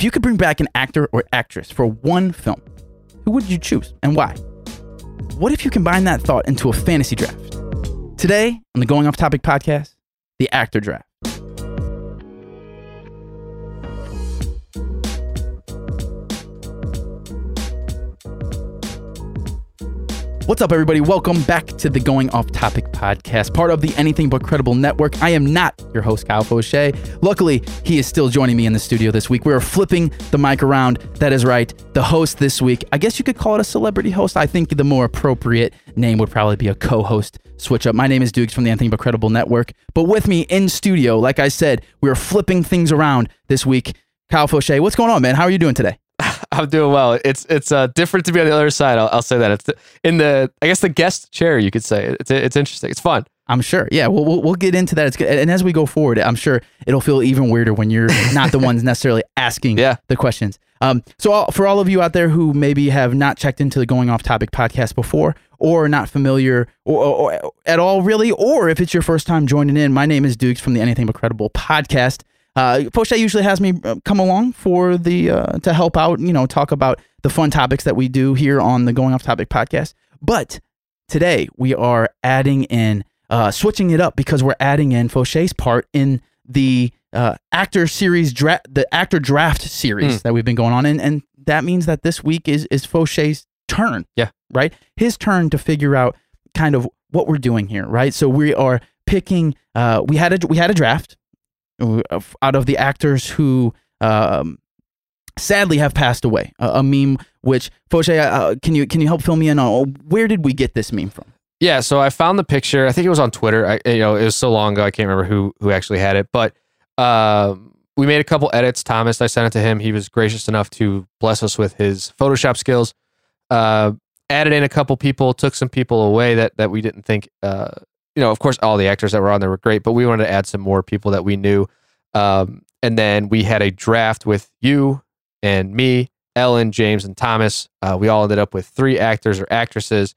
If you could bring back an actor or actress for one film, who would you choose and why? What if you combine that thought into a fantasy draft? Today on the Going Off Topic podcast, the actor draft. What's up, everybody? Welcome back to the Going Off Topic podcast, part of the Anything But Credible network. I am not your host, Kyle Foshe. Luckily, he is still joining me in the studio this week. We are flipping the mic around. That is right. The host this week, I guess you could call it a celebrity host. I think the more appropriate name would probably be a co host switch up. My name is Dukes from the Anything But Credible network. But with me in studio, like I said, we are flipping things around this week. Kyle Foshe, what's going on, man? How are you doing today? I'm doing well. It's it's uh, different to be on the other side. I'll, I'll say that. It's in the I guess the guest chair. You could say it's it's interesting. It's fun. I'm sure. Yeah, we'll, we'll, we'll get into that. It's good. And as we go forward, I'm sure it'll feel even weirder when you're not the ones necessarily asking Yeah. the questions. Um, so all, for all of you out there who maybe have not checked into the Going Off Topic podcast before, or not familiar, or, or, or at all really, or if it's your first time joining in, my name is Dukes from the Anything But Credible podcast. Uh, Foshe usually has me uh, come along for the uh, to help out, you know, talk about the fun topics that we do here on the Going Off Topic podcast. But today we are adding in, uh, switching it up because we're adding in Foshe's part in the uh, actor series draft, the actor draft series that we've been going on, and and that means that this week is is Foshe's turn. Yeah. right. His turn to figure out kind of what we're doing here. Right. So we are picking. Uh, we had a we had a draft out of the actors who um, sadly have passed away. A, meme which Foshe, uh, can you can you help fill me in on where did we get this meme from? Yeah. So I found the picture. I think it was on Twitter. I, you know, it was so long ago. I can't remember who who actually had it, but um, we made a couple edits. Thomas, I sent it to him. He was gracious enough to bless us with his Photoshop skills. Uh, added in a couple people, took some people away that that we didn't think. Uh, you know, of course, all the actors that were on there were great, but we wanted to add some more people that we knew. Um, and then we had a draft with you and me, Ellen, James, and Thomas. Uh, we all ended up with three actors or actresses.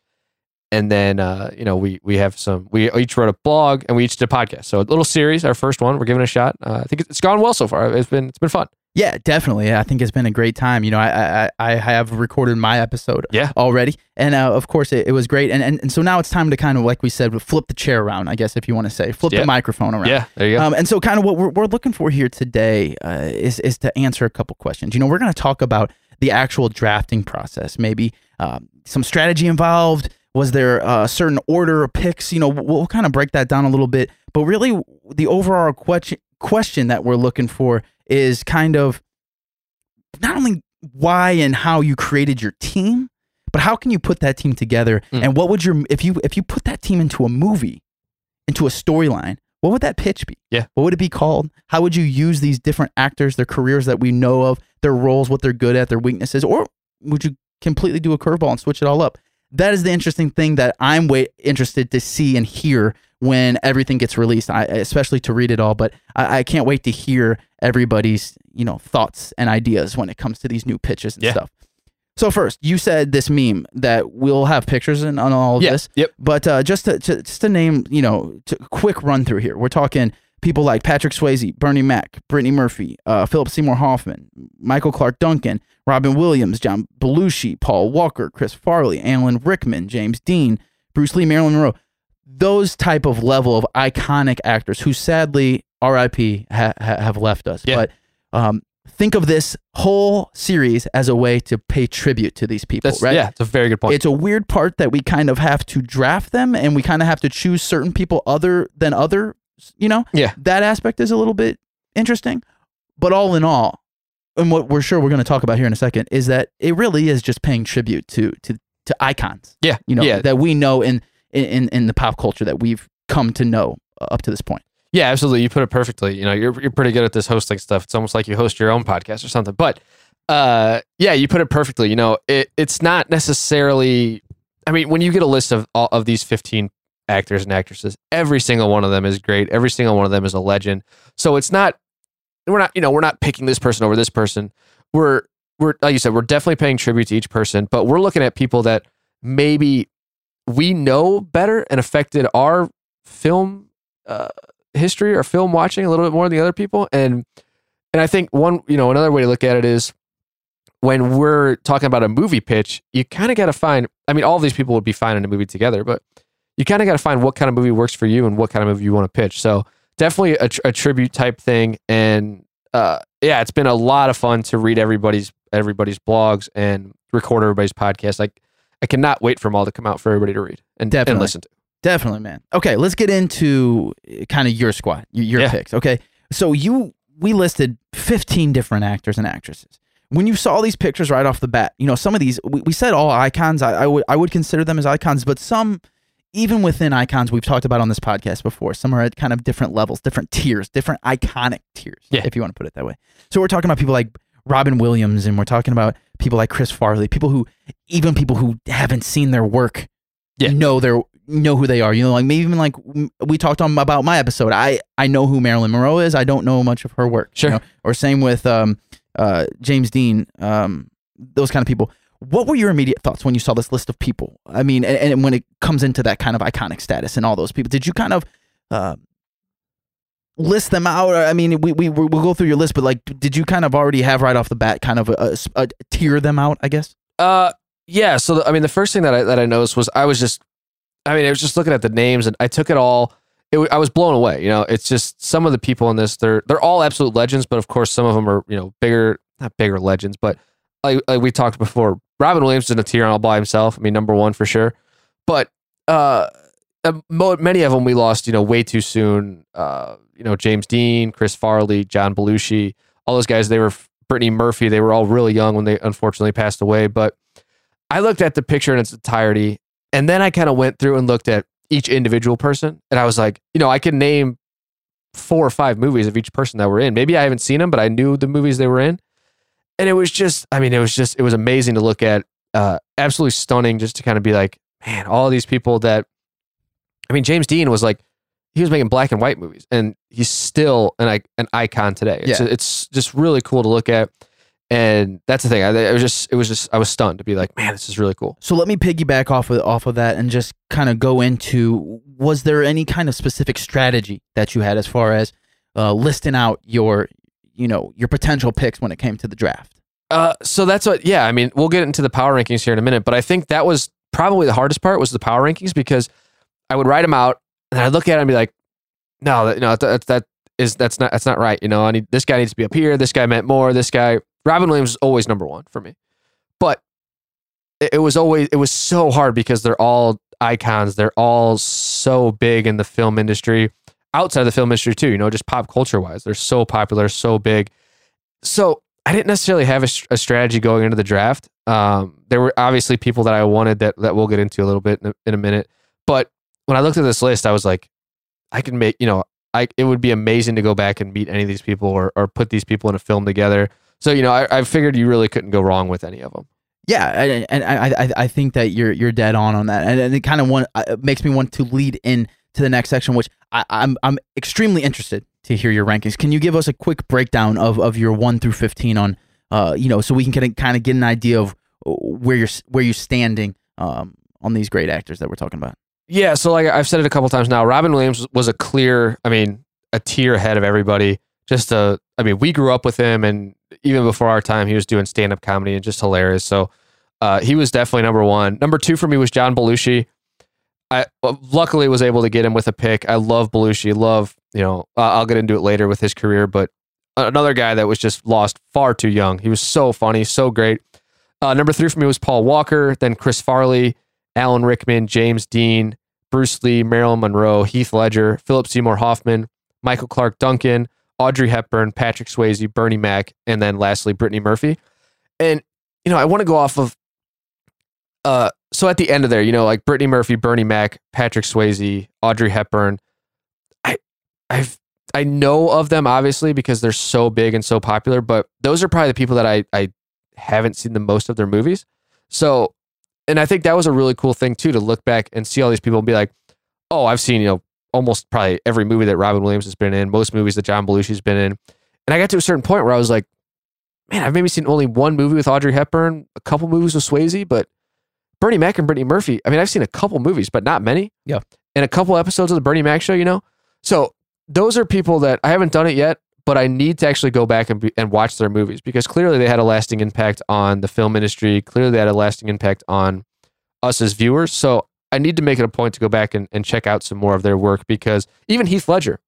And then, uh, you know, we we have some. We each wrote a blog and we each did a podcast. So a little series, our first one. We're giving it a shot. Uh, I think it's gone well so far. It's been it's been fun. Yeah, definitely. I think it's been a great time. You know, I I, I have recorded my episode Yeah. already, and uh, of course it, it was great. And, and and so now it's time to kind of like we said, flip the chair around. I guess if you want to say, flip Yeah. the microphone around. Yeah, there you go. Um, and so, kind of what we're, we're looking for here today uh, is is to answer a couple questions. You know, we're going to talk about the actual drafting process, maybe um, some strategy involved. Was there a certain order of picks? You know, we'll, we'll kind of break that down a little bit. But really, the overall question question that we're looking for is kind of not only why and how you created your team, but how can you put that team together? Mm. And what would your if you if you put that team into a movie, into a storyline, what would that pitch be? Yeah. What would it be called? How would you use these different actors, their careers that we know of, their roles, what they're good at, their weaknesses, or would you completely do a curveball and switch it all up? That is the interesting thing that I'm way interested to see and hear when everything gets released, I, especially to read it all. But I, I can't wait to hear everybody's you know thoughts and ideas when it comes to these new pitches and Yeah. stuff. So first, you said this meme that we'll have pictures and on all of yeah. this. Yep. But uh, just to, to just to name, you know, to quick run through here. We're talking people like Patrick Swayze, Bernie Mac, Brittany Murphy, uh, Philip Seymour Hoffman, Michael Clarke Duncan, Robin Williams, John Belushi, Paul Walker, Chris Farley, Alan Rickman, James Dean, Bruce Lee, Marilyn Monroe. Those type of level of iconic actors who sadly R.I.P. Ha- ha- have left us. Yeah. But um, think of this whole series as a way to pay tribute to these people, That's right? yeah. It's a very good point. It's a weird part that we kind of have to draft them and we kind of have to choose certain people other than other, you know? Yeah. That aspect is a little bit interesting. But all in all, and what we're sure we're going to talk about here in a second is that it really is just paying tribute to to to icons, yeah. you know, Yeah. that we know in in in the pop culture that we've come to know uh, up to this point. Yeah, absolutely. You put it perfectly. You know, you're you're pretty good at this hosting stuff. It's almost like you host your own podcast or something. But uh, yeah, you put it perfectly. You know, it, it's not necessarily. I mean, when you get a list of all of these 15 actors and actresses, every single one of them is great. Every single one of them is a legend. So it's not. We're not. You know, we're not picking this person over this person. We're we're like you said, we're definitely paying tribute to each person, but we're looking at people that maybe we know better and affected our film uh, history or film watching a little bit more than the other people, and And I think one, you know, another way to look at it is when we're talking about a movie pitch, you kind of got to find. I mean, all these people would be fine in a movie together, but you kind of got to find what kind of movie works for you and what kind of movie you want to pitch. So definitely a, a tribute type thing, and uh, yeah, it's been a lot of fun to read everybody's everybody's blogs and record everybody's podcast. Like I cannot wait for them all to come out for everybody to read and, Definitely. and listen to. Definitely, man. Okay, let's get into kind of your squad, your, your Yeah. picks. Okay, so you we listed 15 different actors and actresses. When you saw these pictures right off the bat, you know some of these we, we said all icons. I, I would I would consider them as icons, but some even within icons we've talked about on this podcast before. Some are at kind of different levels, different tiers, different iconic tiers, Yeah. if you want to put it that way. So we're talking about people like Robin Williams, and we're talking about people like Chris Farley, people who even people who haven't seen their work Yeah. know their know who they are. You know, like maybe even like we talked on about my episode. I I know who Marilyn Monroe is. I don't know much of her work. you Sure. know? Or same with um uh James Dean. Um, those kind of people. What were your immediate thoughts when you saw this list of people? I mean, and, and when it comes into that kind of iconic status and all those people, did you kind of uh, list them out? I mean, we, we we'll go through your list, but like, did you kind of already have right off the bat kind of a, a, a them out? I guess. Uh, yeah. So the, I mean, the first thing that I that I noticed was I was just, I mean, I was just looking at the names and I took it all. It, I was blown away. You know, it's just some of the people in this. They're they're all absolute legends, but of course, some of them are you know bigger, not bigger legends, but like, like we talked before. Robin Williams is a tier all by himself. I mean, number one for sure. But uh, uh, many of them we lost. You know, way too soon. Uh, you know, James Dean, Chris Farley, John Belushi, all those guys. They were Brittany Murphy. They were all really young when they unfortunately passed away. But I looked at the picture in its entirety, and then I kind of went through and looked at each individual person, and I was like, you know, I could name four or five movies of each person that were in. Maybe I haven't seen them, but I knew the movies they were in, and it was just, I mean, it was just, it was amazing to look at. Uh, absolutely stunning, just to kind of be like, man, all these people that, I mean, James Dean was like, he was making black and white movies, and he's still an an icon today. It's, Yeah. it's just really cool to look at. And that's the thing. I, it was just, it was just, I was stunned to be like, man, this is really cool. So let me piggyback off of off of that and just kind of go into was there any kind of specific strategy that you had as far as uh, listing out your you know your potential picks when it came to the draft? Uh, so that's what, yeah. I mean, we'll get into the power rankings here in a minute, but I think that was probably the hardest part was the power rankings because I would write them out and I'd look at it and be like, no, that, no, that, that is that's not that's not right. You know, I need this guy needs to be up here. This guy meant more. This guy, Robin Williams, is always number one for me, but it, it was always it was so hard because they're all icons. They're all so big in the film industry, outside of the film industry too. You know, just pop culture wise, they're so popular, so big. So I didn't necessarily have a, a strategy going into the draft. Um, there were obviously people that I wanted that that we'll get into a little bit in a, in a minute. But when I looked at this list, I was like, I can make you know, I it would be amazing to go back and meet any of these people or or put these people in a film together. So you know, I, I figured you really couldn't go wrong with any of them. Yeah, and, I, I I think that you're you're dead on on that, and, and it kind of want uh, makes me want to lead in to the next section, which I, I'm I'm extremely interested to hear your rankings. Can you give us a quick breakdown of, of your one through fifteen on uh you know so we can kind of kind of get an idea of uh, where you're where you're standing um on these great actors that we're talking about. Yeah, so like I've said it a couple times now, Robin Williams was a clear, I mean, a tier ahead of everybody. Just a, I mean, we grew up with him, and even before our time, he was doing stand up comedy and just hilarious. So uh, he was definitely number one. Number two for me was John Belushi. I luckily was able to get him with a pick. I love Belushi. Love, you know, I'll get into it later with his career, but another guy that was just lost far too young. He was so funny, so great. Uh, number three for me was Paul Walker, then Chris Farley, Alan Rickman, James Dean, Bruce Lee, Marilyn Monroe, Heath Ledger, Philip Seymour Hoffman, Michael Clarke Duncan, Audrey Hepburn, Patrick Swayze, Bernie Mac, and then lastly Brittany Murphy. And you know, I want to go off of uh so at the end of there, you know, like Brittany Murphy, Bernie Mac, Patrick Swayze, Audrey Hepburn. I I've I know of them obviously because they're so big and so popular, but those are probably the people that I I haven't seen the most of their movies. So and I think that was a really cool thing too to look back and see all these people and be like, oh, I've seen, you know, almost probably every movie that Robin Williams has been in, most movies that John Belushi's been in. And I got to a certain point where I was like, man, I've maybe seen only one movie with Audrey Hepburn, a couple movies with Swayze, but Bernie Mac and Brittany Murphy, I mean, I've seen a couple movies, but not many. Yeah. And a couple episodes of the Bernie Mac show, you know? So those are people that I haven't done it yet, but I need to actually go back and, be, and watch their movies because clearly they had a lasting impact on the film industry. Clearly they had a lasting impact on us as viewers. So I need to make it a point to go back and, and check out some more of their work because even Heath Ledger,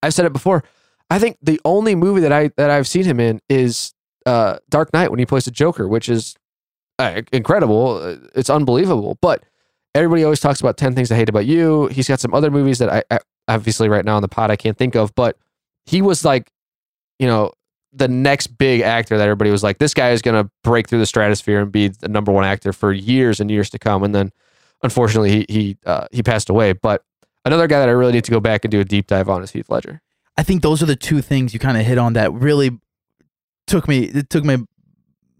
I've said it before. I think the only movie that I that I've seen him in is uh, Dark Knight when he plays the Joker, which is incredible. It's unbelievable. But everybody always talks about 10 Things I Hate About You. He's got some other movies that I, I obviously right now on the pod I can't think of, but he was like, you know, the next big actor that everybody was like, this guy is going to break through the stratosphere and be the number one actor for years and years to come. And then unfortunately he, he, uh, he passed away. But another guy that I really need to go back and do a deep dive on is Heath Ledger. I think those are the two things you kind of hit on that really took me, it took me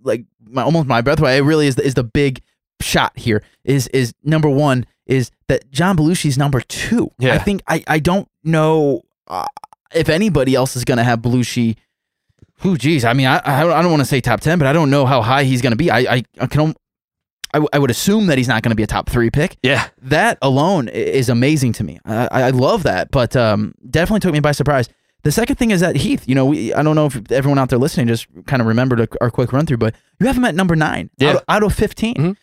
like my, almost my breath away. It really is the, is the big shot here is, is number one is that John Belushi's number two. Yeah. I think I, I don't know uh, if anybody else is going to have Belushi. Who, geez, I mean, I I don't, I don't want to say top ten, but I don't know how high he's going to be. I I, I can I, I would assume that he's not going to be a top three pick. Yeah. That alone is amazing to me. I, I I love that, but um, definitely took me by surprise. The second thing is that Heath, you know, we, I don't know if everyone out there listening just kind of remembered a, our quick run through, but you have him at number nine Yeah. out, of, out of 15. Mhm.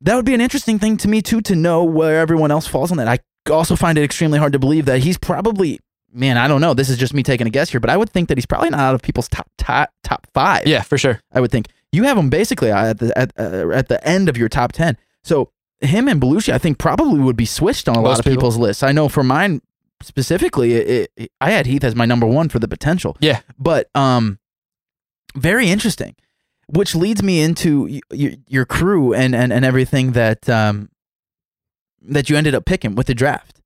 That would be an interesting thing to me, too, to know where everyone else falls on that. I also find it extremely hard to believe that he's probably, man, I don't know. This is just me taking a guess here, but I would think that he's probably not out of people's top, top, top five. Yeah, for sure. I would think you have him basically at the at, uh, at the end of your top ten. So him and Belushi, I think, probably would be switched on a lot of people. people's lists. I know for mine specifically, it, it, I had Heath as my number one for the potential. Yeah. but um, very interesting. Which leads me into y- y- your crew and, and, and everything that um, that you ended up picking with the draft.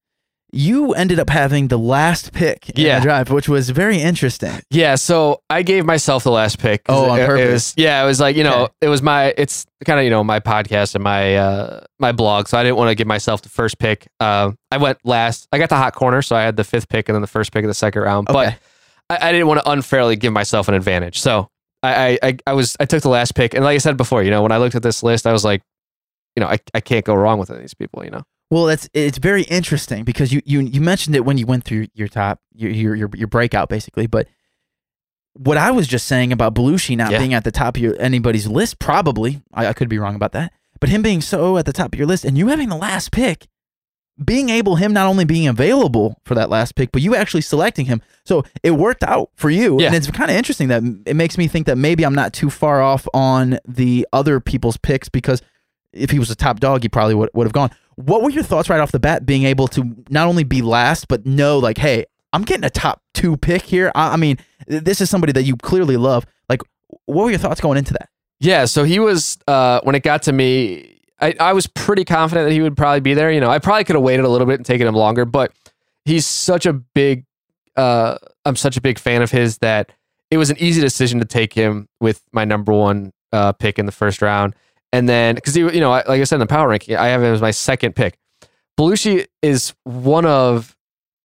You ended up having the last pick in Yeah. the draft, which was very interesting. Yeah, so I gave myself the last pick. Oh, on it- it was- yeah, it was like you know, Okay. it was my. It's kind of you know my podcast and my uh my blog, so I didn't want to give myself the first pick. Um, I went last. I got the hot corner, so I had the fifth pick and then the first pick of the second round. Okay. But I, I didn't want to unfairly give myself an advantage, so I, I I I was I took the last pick, and like I said before, you know, when I looked at this list, I was like, you know, I I can't go wrong with any of these people, you know. Well, that's it's very interesting because you you you mentioned it when you went through your top your your your, your breakout basically, but what I was just saying about Belushi not Yeah. being at the top of your anybody's list, probably I, I could be wrong about that, but him being so at the top of your list and you having the last pick, being able him not only being available for that last pick, but you actually selecting him, so it worked out for you, Yeah. and it's kind of interesting that it makes me think that maybe I'm not too far off on the other people's picks because if he was a top dog, he probably would, would have gone. What were your thoughts right off the bat, being able to not only be last, but know, like, hey, I'm getting a top two pick here? I, I mean, this is somebody that you clearly love. Like, what were your thoughts going into that? Yeah, so he was uh, when it got to me, I, I was pretty confident that he would probably be there. You know, I probably could have waited a little bit and taken him longer, but he's such a big uh, I'm such a big fan of his that it was an easy decision to take him with my number one uh, pick in the first round. And then, because you know, like I said in the power ranking, I have him as my second pick. Belushi is one of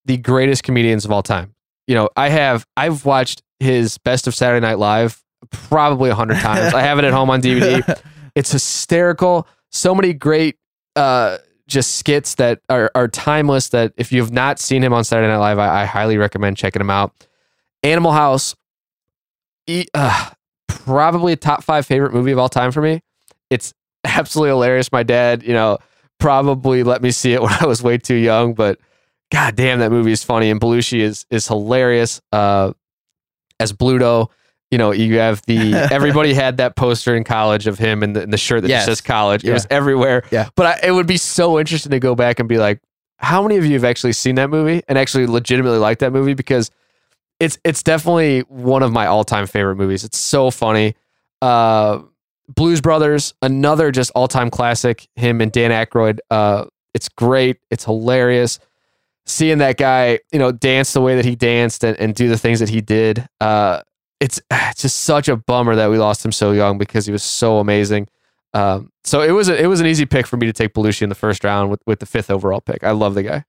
the greatest comedians of all time. You know, I have I've watched his Best of Saturday Night Live probably a hundred times. I have it at home on DVD. It's hysterical. So many great uh just skits that are, are timeless that if you've not seen him on Saturday Night Live, I, I highly recommend checking him out. Animal House, e- uh, probably a top five favorite movie of all time for me. It's absolutely hilarious. My dad, you know, probably let me see it when I was way too young, but god damn, that movie is funny. And Belushi is is hilarious. Uh, as Bluto, you know, you have the everybody had that poster in college of him and the, and the shirt that Yes. just says college. It was everywhere. Yeah. But I, it would be so interesting to go back and be like, how many of you have actually seen that movie and actually legitimately liked that movie? Because it's it's definitely one of my all time favorite movies. It's so funny. Uh, Blues Brothers, another just all time classic. Him and Dan Aykroyd. Uh, it's great. It's hilarious. Seeing that guy, you know, dance the way that he danced and, and do the things that he did. Uh, it's it's just such a bummer that we lost him so young because he was so amazing. Um, so it was a, it was an easy pick for me to take Belushi in the first round with, with the fifth overall pick. I love the guy.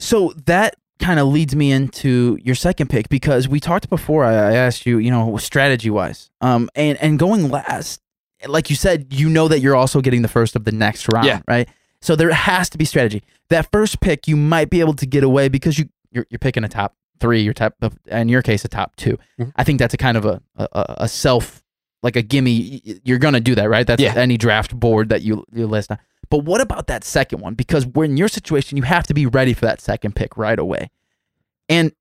So that kind of leads me into your second pick because we talked before. I, asked you, you know, strategy wise, um, and and going last, like you said, you know that you're also getting the first of the next round, Yeah. right? So there has to be strategy. That first pick, you might be able to get away because you you're, you're picking a top three, your top, in your case, a top 2 Mhm. I think that's a kind of a a, a self like a gimme. You're gonna do that, right? That's Yeah. any draft board that you you list. But what about that second one? Because we're in your situation, you have to be ready for that second pick right away. And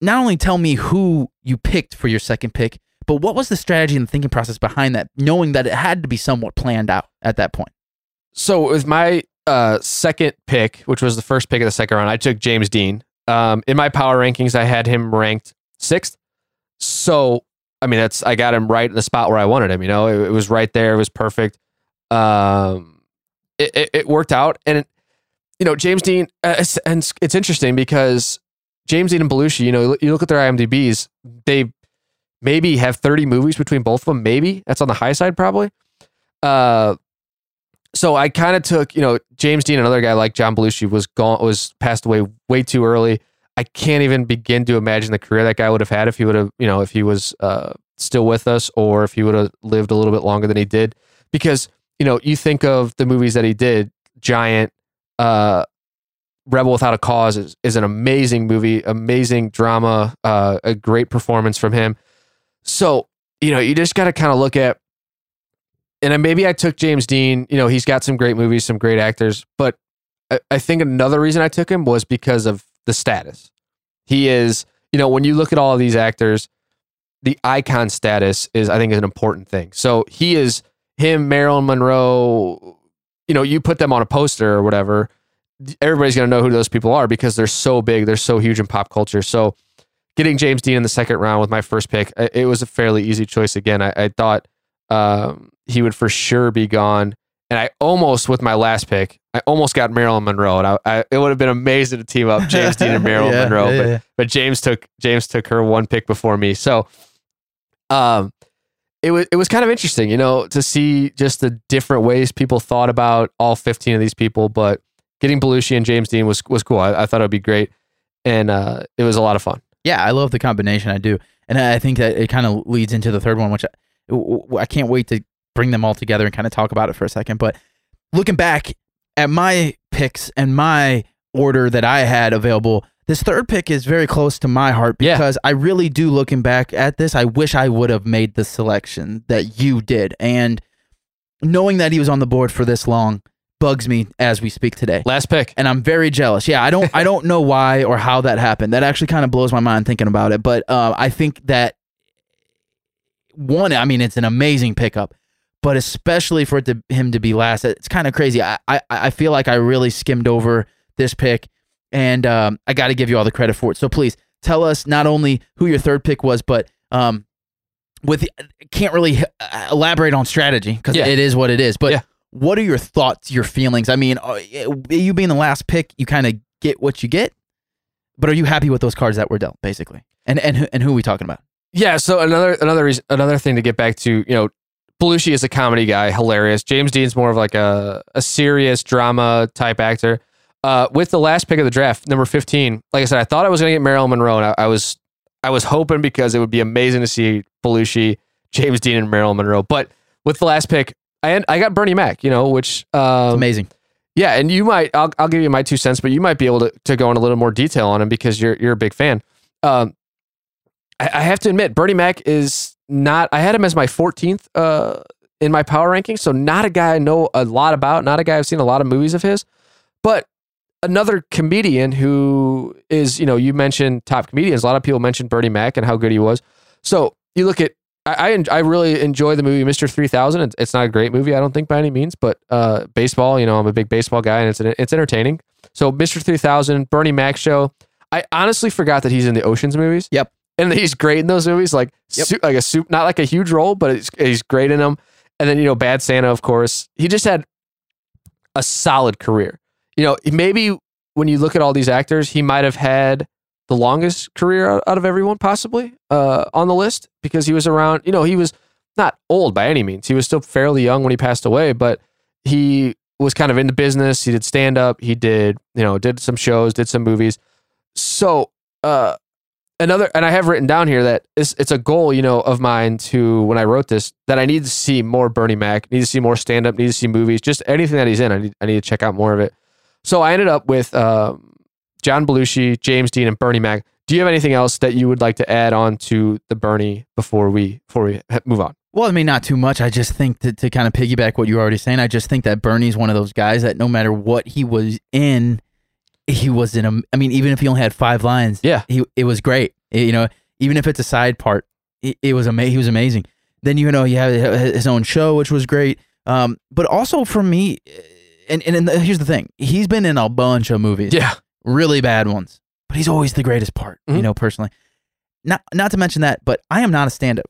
not only tell me who you picked for your second pick, but what was the strategy and the thinking process behind that, knowing that it had to be somewhat planned out at that point? So with my uh, second pick, which was the first pick of the second round, I took James Dean. Um, in my power rankings, I had him ranked sixth. So I mean, that's I got him right in the spot where I wanted him. You know, it, it was right there. It was perfect. Um, it, it, worked out, and it, you know, James Dean, uh, it's, and it's, interesting because James Dean and Belushi. You know, you look at their IMDb's, they maybe have thirty movies between both of them. Maybe that's on the high side, probably. Uh, so I kind of took, you know, James Dean, another guy like John Belushi was gone, was passed away way too early. I can't even begin to imagine the career that guy would have had if he would have, you know, if he was uh, still with us or if he would have lived a little bit longer than he did. Because, you know, you think of the movies that he did, Giant, uh, Rebel Without a Cause is, is an amazing movie, amazing drama, uh, a great performance from him. So, you know, you just got to kind of look at, and maybe I took James Dean, you know, he's got some great movies, some great actors, but I, I think another reason I took him was because of the status. He is, you know, when you look at all of these actors, the icon status is, I think, is an important thing. So he is him, Marilyn Monroe. You know, you put them on a poster or whatever, everybody's going to know who those people are because they're so big, they're so huge in pop culture. So getting James Dean in the second round with my first pick, it was a fairly easy choice. Again, I, I thought um, he would for sure be gone. And I almost, with my last pick, I almost got Marilyn Monroe, and I, I it would have been amazing to team up James Dean and Marilyn Yeah, Monroe, yeah, but yeah. but James took James took her one pick before me. So, um, it was it was kind of interesting, you know, to see just the different ways people thought about all fifteen of these people. But getting Belushi and James Dean was was cool. I, I thought it'd be great, and uh, it was a lot of fun. Yeah, I love the combination. I do, and I think that it kind of leads into the third one, which I, I can't wait to bring them all together and kind of talk about it for a second. But looking back at my picks and my order that I had available, this third pick is very close to my heart Yeah. because I really do. Looking back at this, I wish I would have made the selection that you did, and knowing that he was on the board for this long bugs me as we speak today Last pick. and I'm very jealous. Yeah, I don't I don't know why or how that happened. That actually kind of blows my mind thinking about it. But uh, I think that one, I mean, it's an amazing pickup, but especially for it to him to be last, it's kind of crazy. I, I I feel like I really skimmed over this pick, and um, I got to give you all the credit for it. So please tell us not only who your third pick was, but um, with can't really uh, elaborate on strategy because Yeah. it is what it is. But Yeah. what are your thoughts, your feelings? I mean, uh, you being the last pick, you kind of get what you get, but are you happy with those cards that were dealt, basically? And and who- and who are we talking about? Yeah. So another another reason another thing to get back to, you know, Belushi is a comedy guy, hilarious. James Dean's more of like a a serious drama type actor. Uh, with the last pick of the draft, number fifteen, like I said, I thought I was going to get Marilyn Monroe, and I, I was I was hoping because it would be amazing to see Belushi, James Dean, and Marilyn Monroe. But with the last pick, I I got Bernie Mac, you know, which um, Amazing. yeah, and you might I'll I'll give you my two cents, but you might be able to, to go in a little more detail on him because you're you're a big fan. Um, I, I have to admit, Bernie Mac is not. I had him as my 14th uh in my power ranking, so not a guy I know a lot about, not a guy I've seen a lot of movies of his, but another comedian who is you know you mentioned top comedians. A lot of people mentioned Bernie Mac and how good he was. So you look at I I, I really enjoy the movie Mr. 3000. It's, it's not a great movie, I don't think by any means, but uh, baseball, you know, I'm a big baseball guy and it's it's entertaining. So Mr. 3000, Bernie Mac show. I honestly forgot that he's in the Ocean's movies. Yep. And he's great in those movies, like Yep. su- like a soup, not like a huge role, but it's, he's great in them. And then you know, Bad Santa, of course. He just had a solid career. You know, maybe when you look at all these actors, he might have had the longest career out of everyone, possibly uh, on the list, because he was around. You know, he was not old by any means. He was still fairly young when he passed away, but he was kind of into business. He did stand up. He did, you know, did some shows, did some movies. So, uh, another, and I have written down here that it's, it's a goal, you know, of mine to when I wrote this that I need to see more Bernie Mac, need to see more stand up, need to see movies, just anything that he's in. I need, I need to check out more of it. So I ended up with um, John Belushi, James Dean, and Bernie Mac. Do you have anything else that you would like to add on to the Bernie before we before we move on? Well, I mean, not too much. I just think to, to kind of piggyback what you were already saying, I just think that Bernie's one of those guys that no matter what he was in, he was in a. I mean, even if he only had five lines, Yeah. he it was great. It- you know, even if it's a side part, it, it was amazing. He was amazing. Then you know he had his own show, which was great. Um, but also for me, and and, and here's the thing: he's been in a bunch of movies, Yeah. really bad ones, but he's always the greatest part. You Mhm. know, personally. Not not to mention that, but I am not a stand up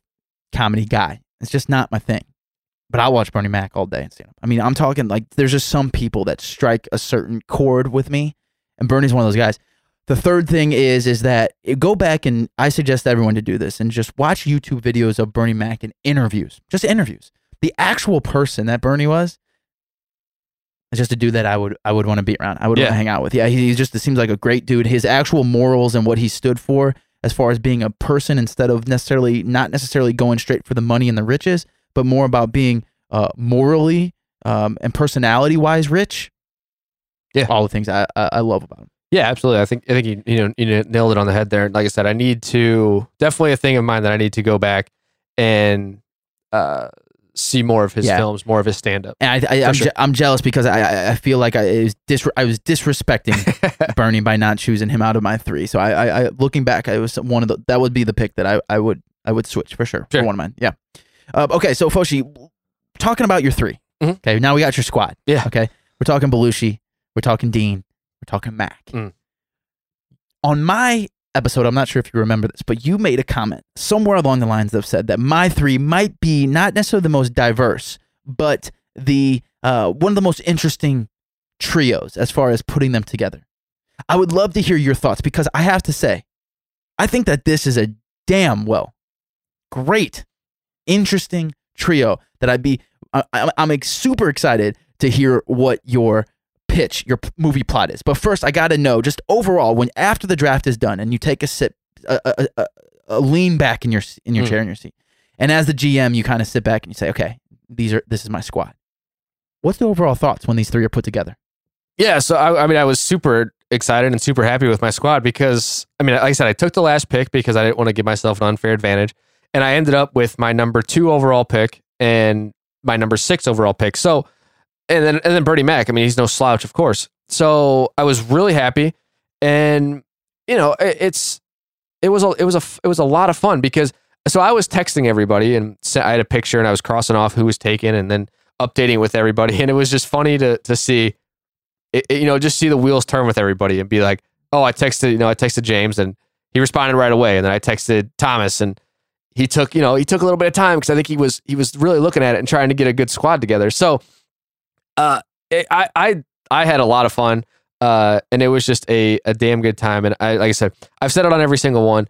comedy guy. It's just not my thing. But I watch Bernie Mac all day and stand up. I mean, I'm talking like there's just some people that strike a certain chord with me, and Bernie's one of those guys. The third thing is is that go back and I suggest everyone to do this and just watch YouTube videos of Bernie Mac and interviews, just interviews. The actual person that Bernie was just a dude that I would I would want to be around. I would want to hang out with. Yeah, he, he just seems like a great dude. His actual morals and what he stood for, as far as being a person, instead of necessarily not necessarily going straight for the money and the riches, but more about being uh, morally um, and personality wise rich. Yeah. all the things I I, I love about him. Yeah, absolutely. I think I think you you know you nailed it on the head there. Like I said, I need to definitely a thing of mine that I need to go back and uh, see more of his Yeah. films, more of his stand up. And I, I I'm, sure. je- I'm jealous because I I, I feel like I was dis- I was disrespecting Bernie by not choosing him out of my three. So I, I, I looking back, I was one of the that would be the pick that I, I would I would switch for sure, Sure. for one of mine. Yeah. Uh, okay, so Foshi, talking about your 3 Mhm. Okay, now we got your squad. Yeah. Okay, we're talking Belushi, we're talking Dean, we're talking Mac. Mm. On my episode, I'm not sure if you remember this, but you made a comment somewhere along the lines of said that my three might be not necessarily the most diverse, but the uh, one of the most interesting trios as far as putting them together. I would love to hear your thoughts because I have to say, I think that this is a damn well great, interesting trio that I'd be. I, I'm super excited to hear what your pitch, your p- movie plot is. But first, I got to know just overall when after the draft is done and you take a sip, a, a, a, a lean back in your in your Mm. chair in your seat, and as the GM, you kind of sit back and you say, okay, these are this is my squad. What's the overall thoughts when these three are put together? Yeah, so I, I mean, I was super excited and super happy with my squad because I mean, like I said, I took the last pick because I didn't want to give myself an unfair advantage, and I ended up with my number two overall pick and my number six overall pick. So, and then and then Bernie Mac. I mean, he's no slouch, of course. So I was really happy, and you know, it, it's it was a it was a it was a lot of fun because so I was texting everybody and I had a picture and I was crossing off who was taken and then updating with everybody, and it was just funny to to see it- you know, just see the wheels turn with everybody and be like, oh, I texted, you know, I texted James and he responded right away, and then I texted Thomas and he took, you know, he took a little bit of time because I think he was he was really looking at it and trying to get a good squad together. So, uh, it, I I I had a lot of fun, uh, and it was just a a damn good time. And I like I said, I've said it on every single one.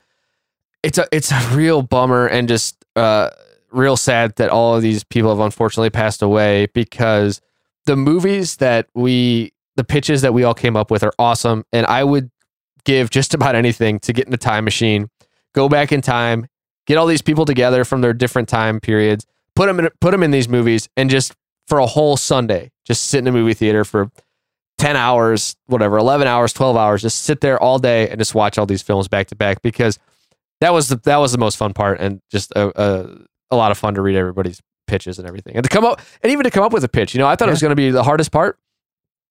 It's a it's a real bummer and just uh real sad that all of these people have unfortunately passed away because the movies that we the pitches that we all came up with are awesome and i would give just about anything to get in a time machine go back in time get all these people together from their different time periods put them in put them in these movies and just for a whole sunday just sit in a movie theater for 10 hours whatever 11 hours 12 hours just sit there all day and just watch all these films back to back because that was the that was the most fun part and just a, a, a lot of fun to read everybody's pitches and everything and to come up and even to come up with a pitch you know i thought it was going to be the hardest part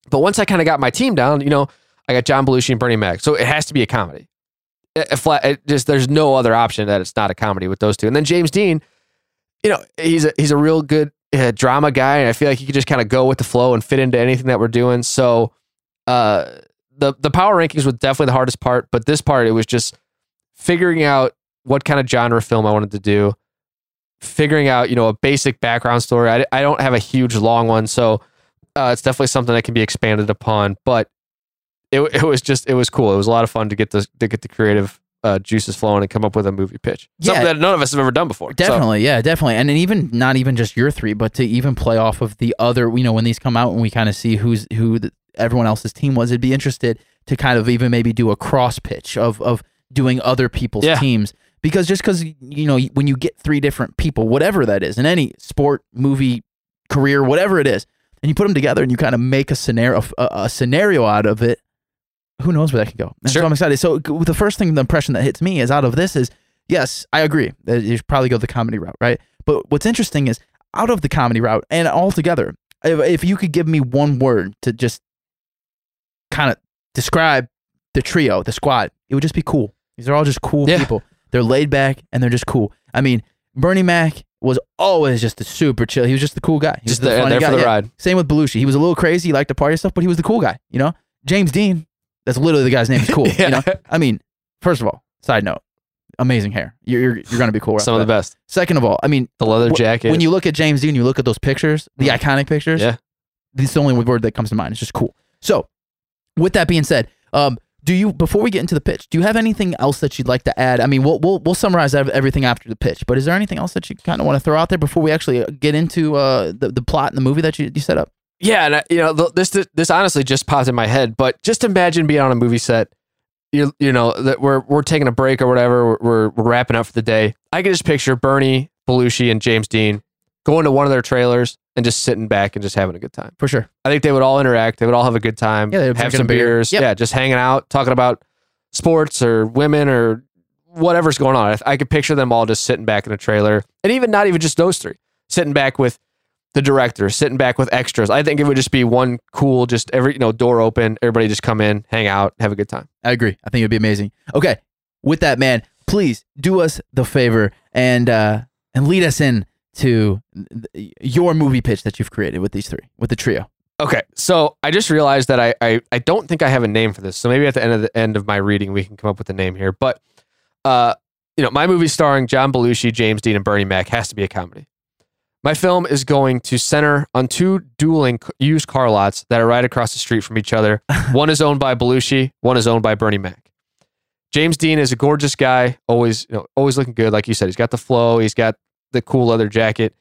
but once I kind of got my team down, you know, I got John Belushi and Bernie Mac, so it has to be a comedy. A flat, it just there's no other option that it's not a comedy with those two. And then James Dean, you know, he's a he's a real good uh, drama guy, and I feel like he could just kind of go with the flow and fit into anything that we're doing. So, uh, the the power rankings was definitely the hardest part, but this part it was just figuring out what kind of genre film I wanted to do, figuring out you know a basic background story. I I don't have a huge long one, so uh, it's definitely something that can be expanded upon. But it it was just it was cool. It was a lot of fun to get the to get the creative uh, juices flowing and come up with a movie pitch. Something Yeah. that none of us have ever done before. So, Definitely, yeah, definitely, and then even not even just your three, but to even play off of the other. You know, when these come out and we kind of see who's who the, everyone else's team was, it'd be interested to kind of even maybe do a cross pitch of of doing other people's Yeah. teams because just because you know when you get three different people, whatever that is, in any sport, movie, career, whatever it is, and you put them together and you kind of make a scenario a, a scenario out of it. Who knows where that could go. And Sure. So I'm excited. So the first thing, the impression that hits me is out of this is yes, I agree that you should probably go the comedy route, right? But what's interesting is out of the comedy route and altogether, if, if you could give me one word to just kind of describe the trio, the squad, it would just be cool. These are all just cool Yeah. people. They're laid back and they're just cool. I mean, Bernie Mac was always just a super chill. He was just the cool guy. He was Just the there, funny there guy. for the Yeah. ride. Same with Belushi. He was a little crazy. He liked to party stuff, but he was the cool guy. You know, James Dean. That's literally the guy's name. Is cool. Yeah. You know, I mean, first of all, side note, amazing hair. You're you're, you're gonna be cool. Some of the that. best. Second of all, I mean, The leather Wh- jacket. when you look at James Dean, you look at those pictures, the Mm. iconic pictures. Yeah. It's the only word that comes to mind. It's just cool. So, with that being said, um, do you before we get into the pitch, do you have anything else that you'd like to add? I mean, we'll we'll, we'll summarize everything after the pitch, but is there anything else that you kind of want to throw out there before we actually uh, get into uh, the the plot and the movie that you, you set up? Yeah, and I, you know th- this this honestly just popped in my head. But just imagine being on a movie set. You you know that we're we're taking a break or whatever. We're, we're we're wrapping up for the day. I can just picture Bernie Belushi and James Dean going to one of their trailers and just sitting back and just having a good time. For sure. I think they would all interact. They would all have a good time. Yeah, have some beer. beers. Yep. Yeah, just hanging out, talking about sports or women or whatever's going on. I, I could picture them all just sitting back in a trailer, and even not even just those three, sitting back with the director, sitting back with extras. I think it would just be one cool, just every you know door open, everybody just come in, hang out, have a good time. I agree. I think it'd be amazing. Okay, with that, man, please do us the favor and uh, and lead us in to th- your movie pitch that you've created with these three, with the trio. Okay, so I just realized that I, I I don't think I have a name for this. So maybe at the end of the end of my reading, we can come up with a name here. But uh, you know, my movie starring John Belushi, James Dean, and Bernie Mac has to be a comedy. My film is going to center on two dueling used car lots that are right across the street from each other. one is owned by Belushi, one is owned by Bernie Mac. James Dean is a gorgeous guy, always you know, always looking good. Like you said, he's got the flow, he's got the cool leather jacket.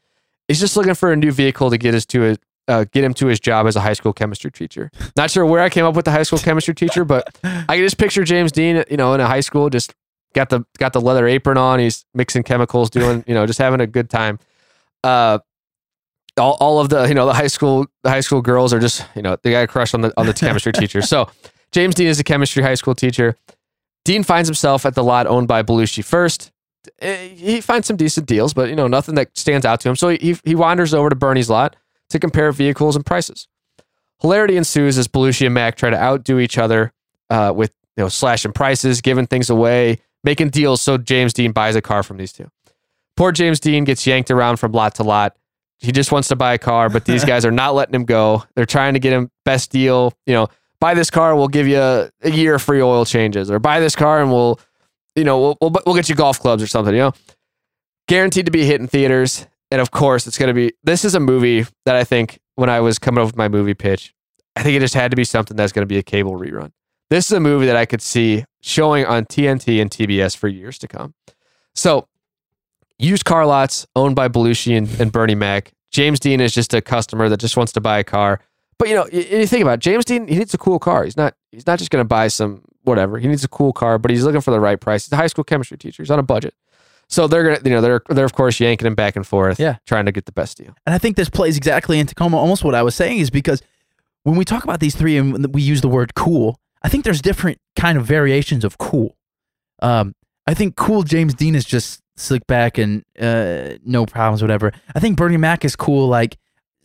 He's just looking for a new vehicle to get us to his uh, get him to his job as a high school chemistry teacher. Not sure where I came up with the high school chemistry teacher, but I can just picture James Dean, you know, in a high school, just got the got the leather apron on. He's mixing chemicals, doing, you know, just having a good time. Uh, all, all of the, you know, the high school the high school girls are just, you know, they got a crush on the on the chemistry teacher. So James Dean is a chemistry high school teacher. Dean finds himself at the lot owned by Belushi first. Eh, He finds some decent deals, but you know nothing that stands out to him. So he he wanders over to Bernie's lot to compare vehicles and prices. Hilarity ensues as Belushi and Mac try to outdo each other uh, with you know slashing prices, giving things away, making deals so James Dean buys a car from these two. Poor James Dean gets yanked around from lot to lot. He just wants to buy a car, but these guys are not letting him go. They're trying to get him best deal. You know, buy this car, we'll give you a, a year of free oil changes, or buy this car and we'll, you know, we'll, we'll we'll get you golf clubs or something. You know, guaranteed to be hit in theaters. And of course, it's going to be. This is a movie that I think when I was coming up with my movie pitch, I think it just had to be something that's going to be a cable rerun. This is a movie that I could see showing on TNT and TBS for years to come. So, used car lots owned by Belushi and, and Bernie Mac. James Dean is just a customer that just wants to buy a car. But you know, you, you think about it, James Dean. He needs a cool car. He's not. He's not just going to buy some whatever. He needs a cool car, but he's looking for the right price. He's a high school chemistry teacher. He's on a budget. So they're gonna, you know, they're they're of course yanking him back and forth, Yeah. trying to get the best deal. And I think this plays exactly into Tacoma. Almost what I was saying is because when we talk about these three and we use the word cool, I think there's different kind of variations of cool. Um, I think cool James Dean is just slick back and uh, no problems, whatever. I think Bernie Mac is cool, like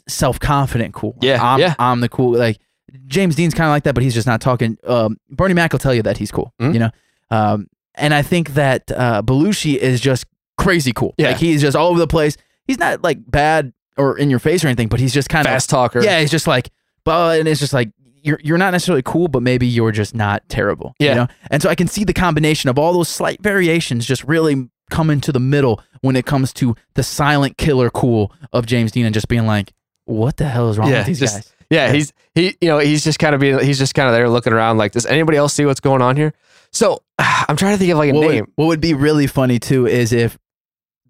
self confident, cool. Yeah, I'm, yeah. I'm the cool. Like James Dean's kind of like that, but he's just not talking. Um, Bernie Mac will tell you that he's cool. Mhm. You know. Um, and I think that uh, Belushi is just crazy cool. Yeah. Like he's just all over the place. He's not like bad or in your face or anything, but he's just kind of Fast talker. yeah, he's just like, but and it's just like you're you're not necessarily cool, but maybe you're just not terrible. Yeah. You know? And so I can see the combination of all those slight variations just really coming to the middle when it comes to the silent killer cool of James Dean and just being like, what the hell is wrong Yeah, with these just- guys? Yeah, he's he you know he's just kind of being he's just kind of there looking around like does anybody else see what's going on here? So I'm trying to think of like a What name. would, what would be really funny too is if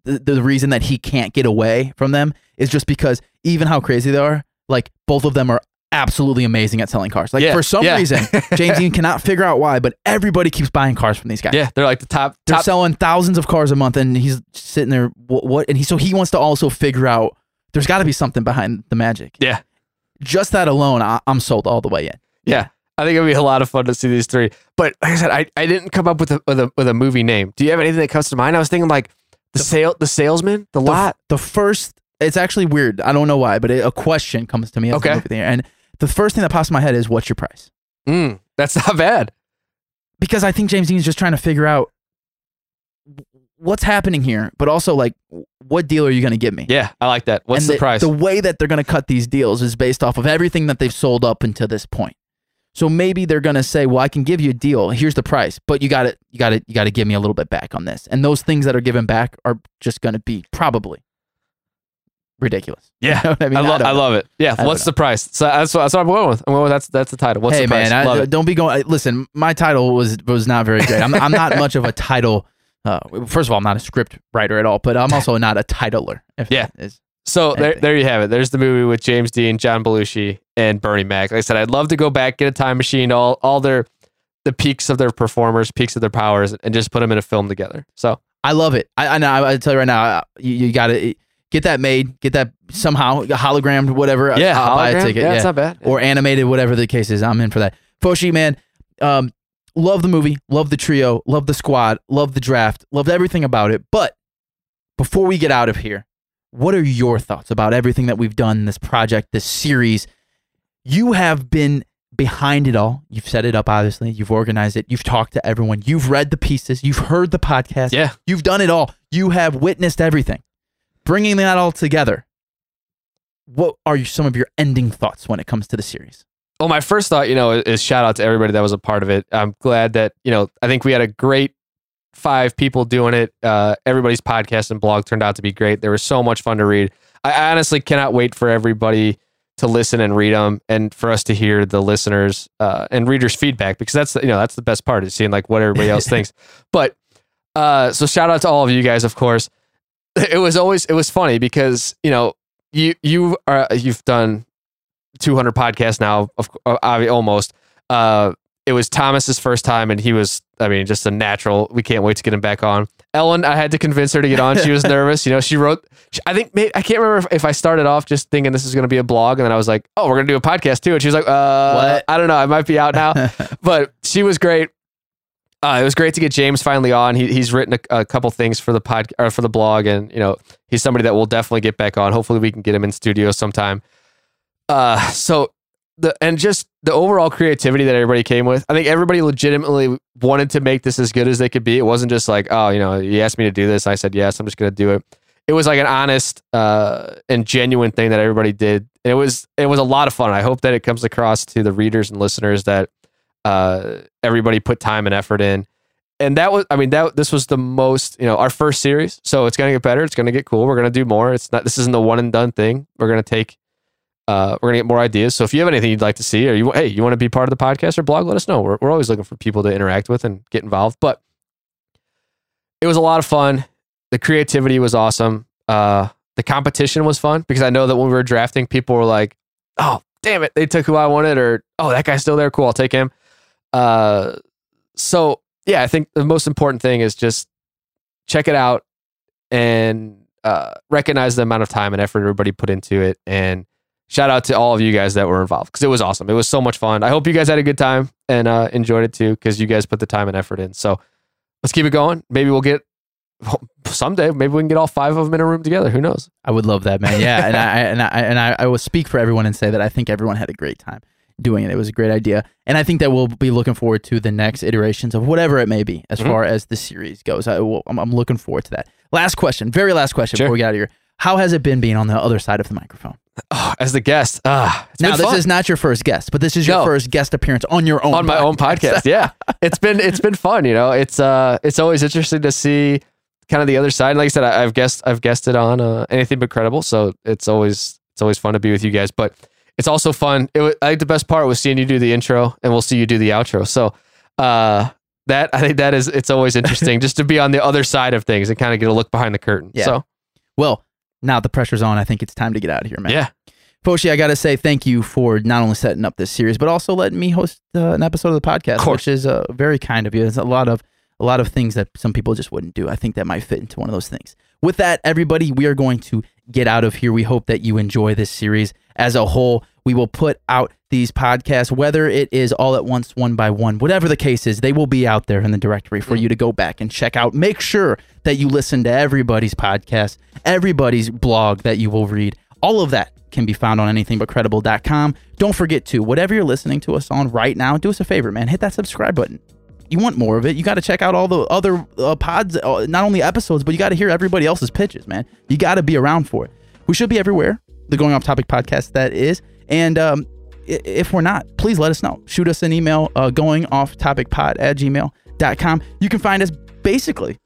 the, the reason that he can't get away from them is just because even how crazy they are, like both of them are absolutely amazing at selling cars. Like Yeah, for some yeah. reason, James Dean cannot figure out why, but everybody keeps buying cars from these guys. yeah, they're like the top They're top. selling thousands of cars a month, and he's sitting there. What? what and he so he wants to also figure out. There's got to be something behind the magic. Yeah, Just that alone, I, I'm sold all the way in. yeah. I think it'd be a lot of fun to see these three. But like I said, I, I didn't come up with a, with a with a movie name. Do you have anything that comes to mind? I was thinking like the sale the salesman, the, The, lot. the first, it's actually weird. I don't know why, but it, a question comes to me. as Okay. There, and the first thing that pops in my head is, "What's your price?" Mm, that's not bad. Because I think James Dean's just trying to figure out what's happening here, but also like, what deal are you going to give me? Yeah, I like that. What's and the, price? The way that they're going to cut these deals is based off of everything that they've sold up until this point. So maybe they're going to say, "Well, I can give you a deal. Here's the price, but you got to you got to you got to give me a little bit back on this." And those things that are given back are just going to be probably ridiculous. yeah, You know I mean, I, lo- don't I love it. Yeah, what's the price? So that's what, that's what I'm going with. I'm going with that's that's the title. What's hey the price? man, love I, it. don't be going. Listen, my title was was not very great. I'm I'm not much of a title. Uh, first of all, I'm not a script writer at all, but I'm also not a titler. If Yeah. So there, there you have it. There's the movie with James Dean, John Belushi, and Bernie Mac. Like I said, I'd love to go back, get a time machine, all all their the peaks of their performers, peaks of their powers, and just put them in a film together. So I love it. I I, know, I, I tell you right now, you, you got to get that made, get that somehow hologrammed, whatever. yeah, I'll buy a ticket. Yeah, Yeah, it's not bad. or animated, whatever the case is. I'm in for that. Foshe, man, um, love the movie, love the trio, love the squad, love the draft, loved everything about it. But before we get out of here, what are your thoughts about everything that we've done, this project, this series? You have been behind it all. You've set it up, obviously. You've organized it. You've talked to everyone. You've read the pieces. You've heard the podcast. yeah. You've done it all. You have witnessed everything. Bringing that all together, what are some of your ending thoughts when it comes to the series? Well, my first thought, you know, is, shout out to everybody that was a part of it. I'm glad that you know. I think we had a great five people doing it. Uh, everybody's podcast and blog turned out to be great. There was so much fun to read. I honestly cannot wait for everybody to listen and read them, and for us to hear the listeners uh, and readers' feedback because that's the, you know that's the best part is seeing like what everybody else thinks. But uh, so shout out to all of you guys, of course. It was always it was funny because you know you you are you've done 200 podcasts now, of uh, almost. Uh, it was Thomas's first time, and he was, I mean, just a natural. We can't wait to get him back on. Ellen, I had to convince her to get on. She was nervous. You know, she wrote. she- I think maybe, I can't remember if, if I started off just thinking this is going to be a blog, and then I was like, oh, we're going to do a podcast too. And she was like, uh, What? I don't know. I might be out now, but she was great. Uh, it was great to get James finally on. He, he's written a, a couple things for the pod or for the blog, and you know he's somebody that we'll definitely get back on. Hopefully, we can get him in studio sometime. Uh, so the and just the overall creativity that everybody came with. I think everybody legitimately wanted to make this as good as they could be. It wasn't just like, oh, you know, you asked me to do this. I said yes. I'm just going to do it. It was like an honest uh, and genuine thing that everybody did, it was it was a lot of fun. I hope that it comes across to the readers and listeners that uh, everybody put time and effort in. And that was, I mean, that this was the most, you know, our first series. So it's gonna get better. It's gonna get cool. We're gonna do more. It's not. This isn't the one and done thing. We're gonna take. Uh, we're gonna get more ideas. So if you have anything you'd like to see, or you, hey, you want to be part of the podcast or blog, let us know. We're we're always looking for people to interact with and get involved. But it was a lot of fun. The creativity was awesome. Uh, the competition was fun because I know that when we were drafting, people were like, "Oh, damn it, they took who I wanted," or "Oh, that guy's still there. Cool, I'll take him." Uh, so yeah, I think the most important thing is just check it out and uh, recognize the amount of time and effort everybody put into it. And shout out to all of you guys that were involved because it was awesome. It was so much fun. I hope you guys had a good time and uh, enjoyed it too because you guys put the time and effort in. So let's keep it going. Maybe we'll get someday. Maybe we can get all five of them in a room together. Who knows? I would love that, man. Yeah, and I and I and I, I will speak for everyone and say that I think everyone had a great time doing it. It was a great idea, and I think that we'll be looking forward to the next iterations of whatever it may be as Mhm. far as the series goes. I will, I'm, I'm looking forward to that. Last question, very last question Sure. before we get out of here. How has it been being on the other side of the microphone? Oh, as the guest, ah, now, this fun. is not your first guest, but this is your No. first guest appearance on your own on my own podcast. Yeah, it's been it's been fun. You know, it's uh it's always interesting to see kind of the other side. Like I said, I, I've guessed I've guested on uh, anything but credible, so it's always it's always fun to be with you guys. But it's also fun. It was, I think the best part was seeing you do the intro, and we'll see you do the outro. So uh that I think that is it's always interesting just to be on the other side of things and kind of get a look behind the curtain. Yeah. So Well, now the pressure's on. I think it's time to get out of here, man. yeah, Foshe, I got to say thank you for not only setting up this series, but also letting me host uh, an episode of the podcast, course. which is uh, very kind of you. There's a lot of a lot of things that some people just wouldn't do. I think that might fit into one of those things. With that, everybody, we are going to get out of here. We hope that you enjoy this series as a whole. We will put out these podcasts, whether it is all at once, one by one, whatever the case is, they will be out there in the directory for mm. you to go back and check out. Make sure that you listen to everybody's podcast, everybody's blog that you will read. All of that can be found on anythingbutcredible.com. Don't forget to, whatever you're listening to us on right now, do us a favor, man. Hit that subscribe button. You want more of it? You got to check out all the other uh, pods, uh, not only episodes, but you got to hear everybody else's pitches, man. You got to be around for it. We should be everywhere. The Going Off Topic podcast that is, and um, if we're not, please let us know. Shoot us an email, uh, going off topic pod at gmail.com. You can find us basically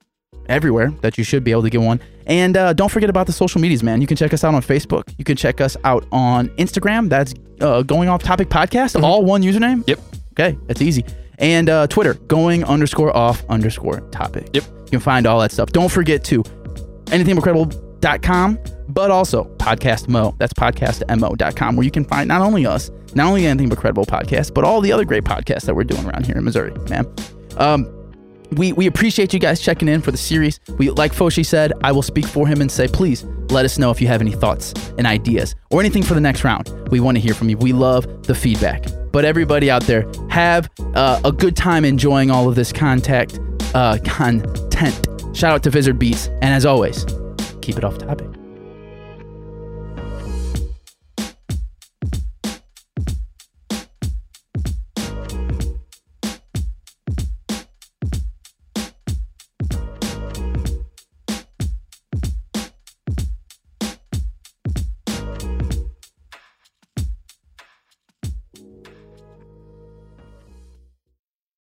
everywhere that you should be able to get one. And uh, don't forget about the social medias, man. You can check us out on Facebook. You can check us out on Instagram. That's uh, going off topic podcast, mm-hmm. all one username. Yep. Okay, that's easy. And uh, Twitter, going underscore off underscore topic. Yep. You can find all that stuff. Don't forget to anythingbutcredible.com but also Podcast Mo. That's podcastmo.com, where you can find not only us, not only anything but credible podcasts, but all the other great podcasts that we're doing around here in Missouri, man. Um, we, we appreciate you guys checking in for the series. We like Foshe said, I will speak for him and say, please let us know if you have any thoughts and ideas or anything for the next round. We want to hear from you. We love the feedback. But everybody out there, have uh, a good time enjoying all of this contact uh, content. Shout out to Vizard Beats, and as always, keep it off topic.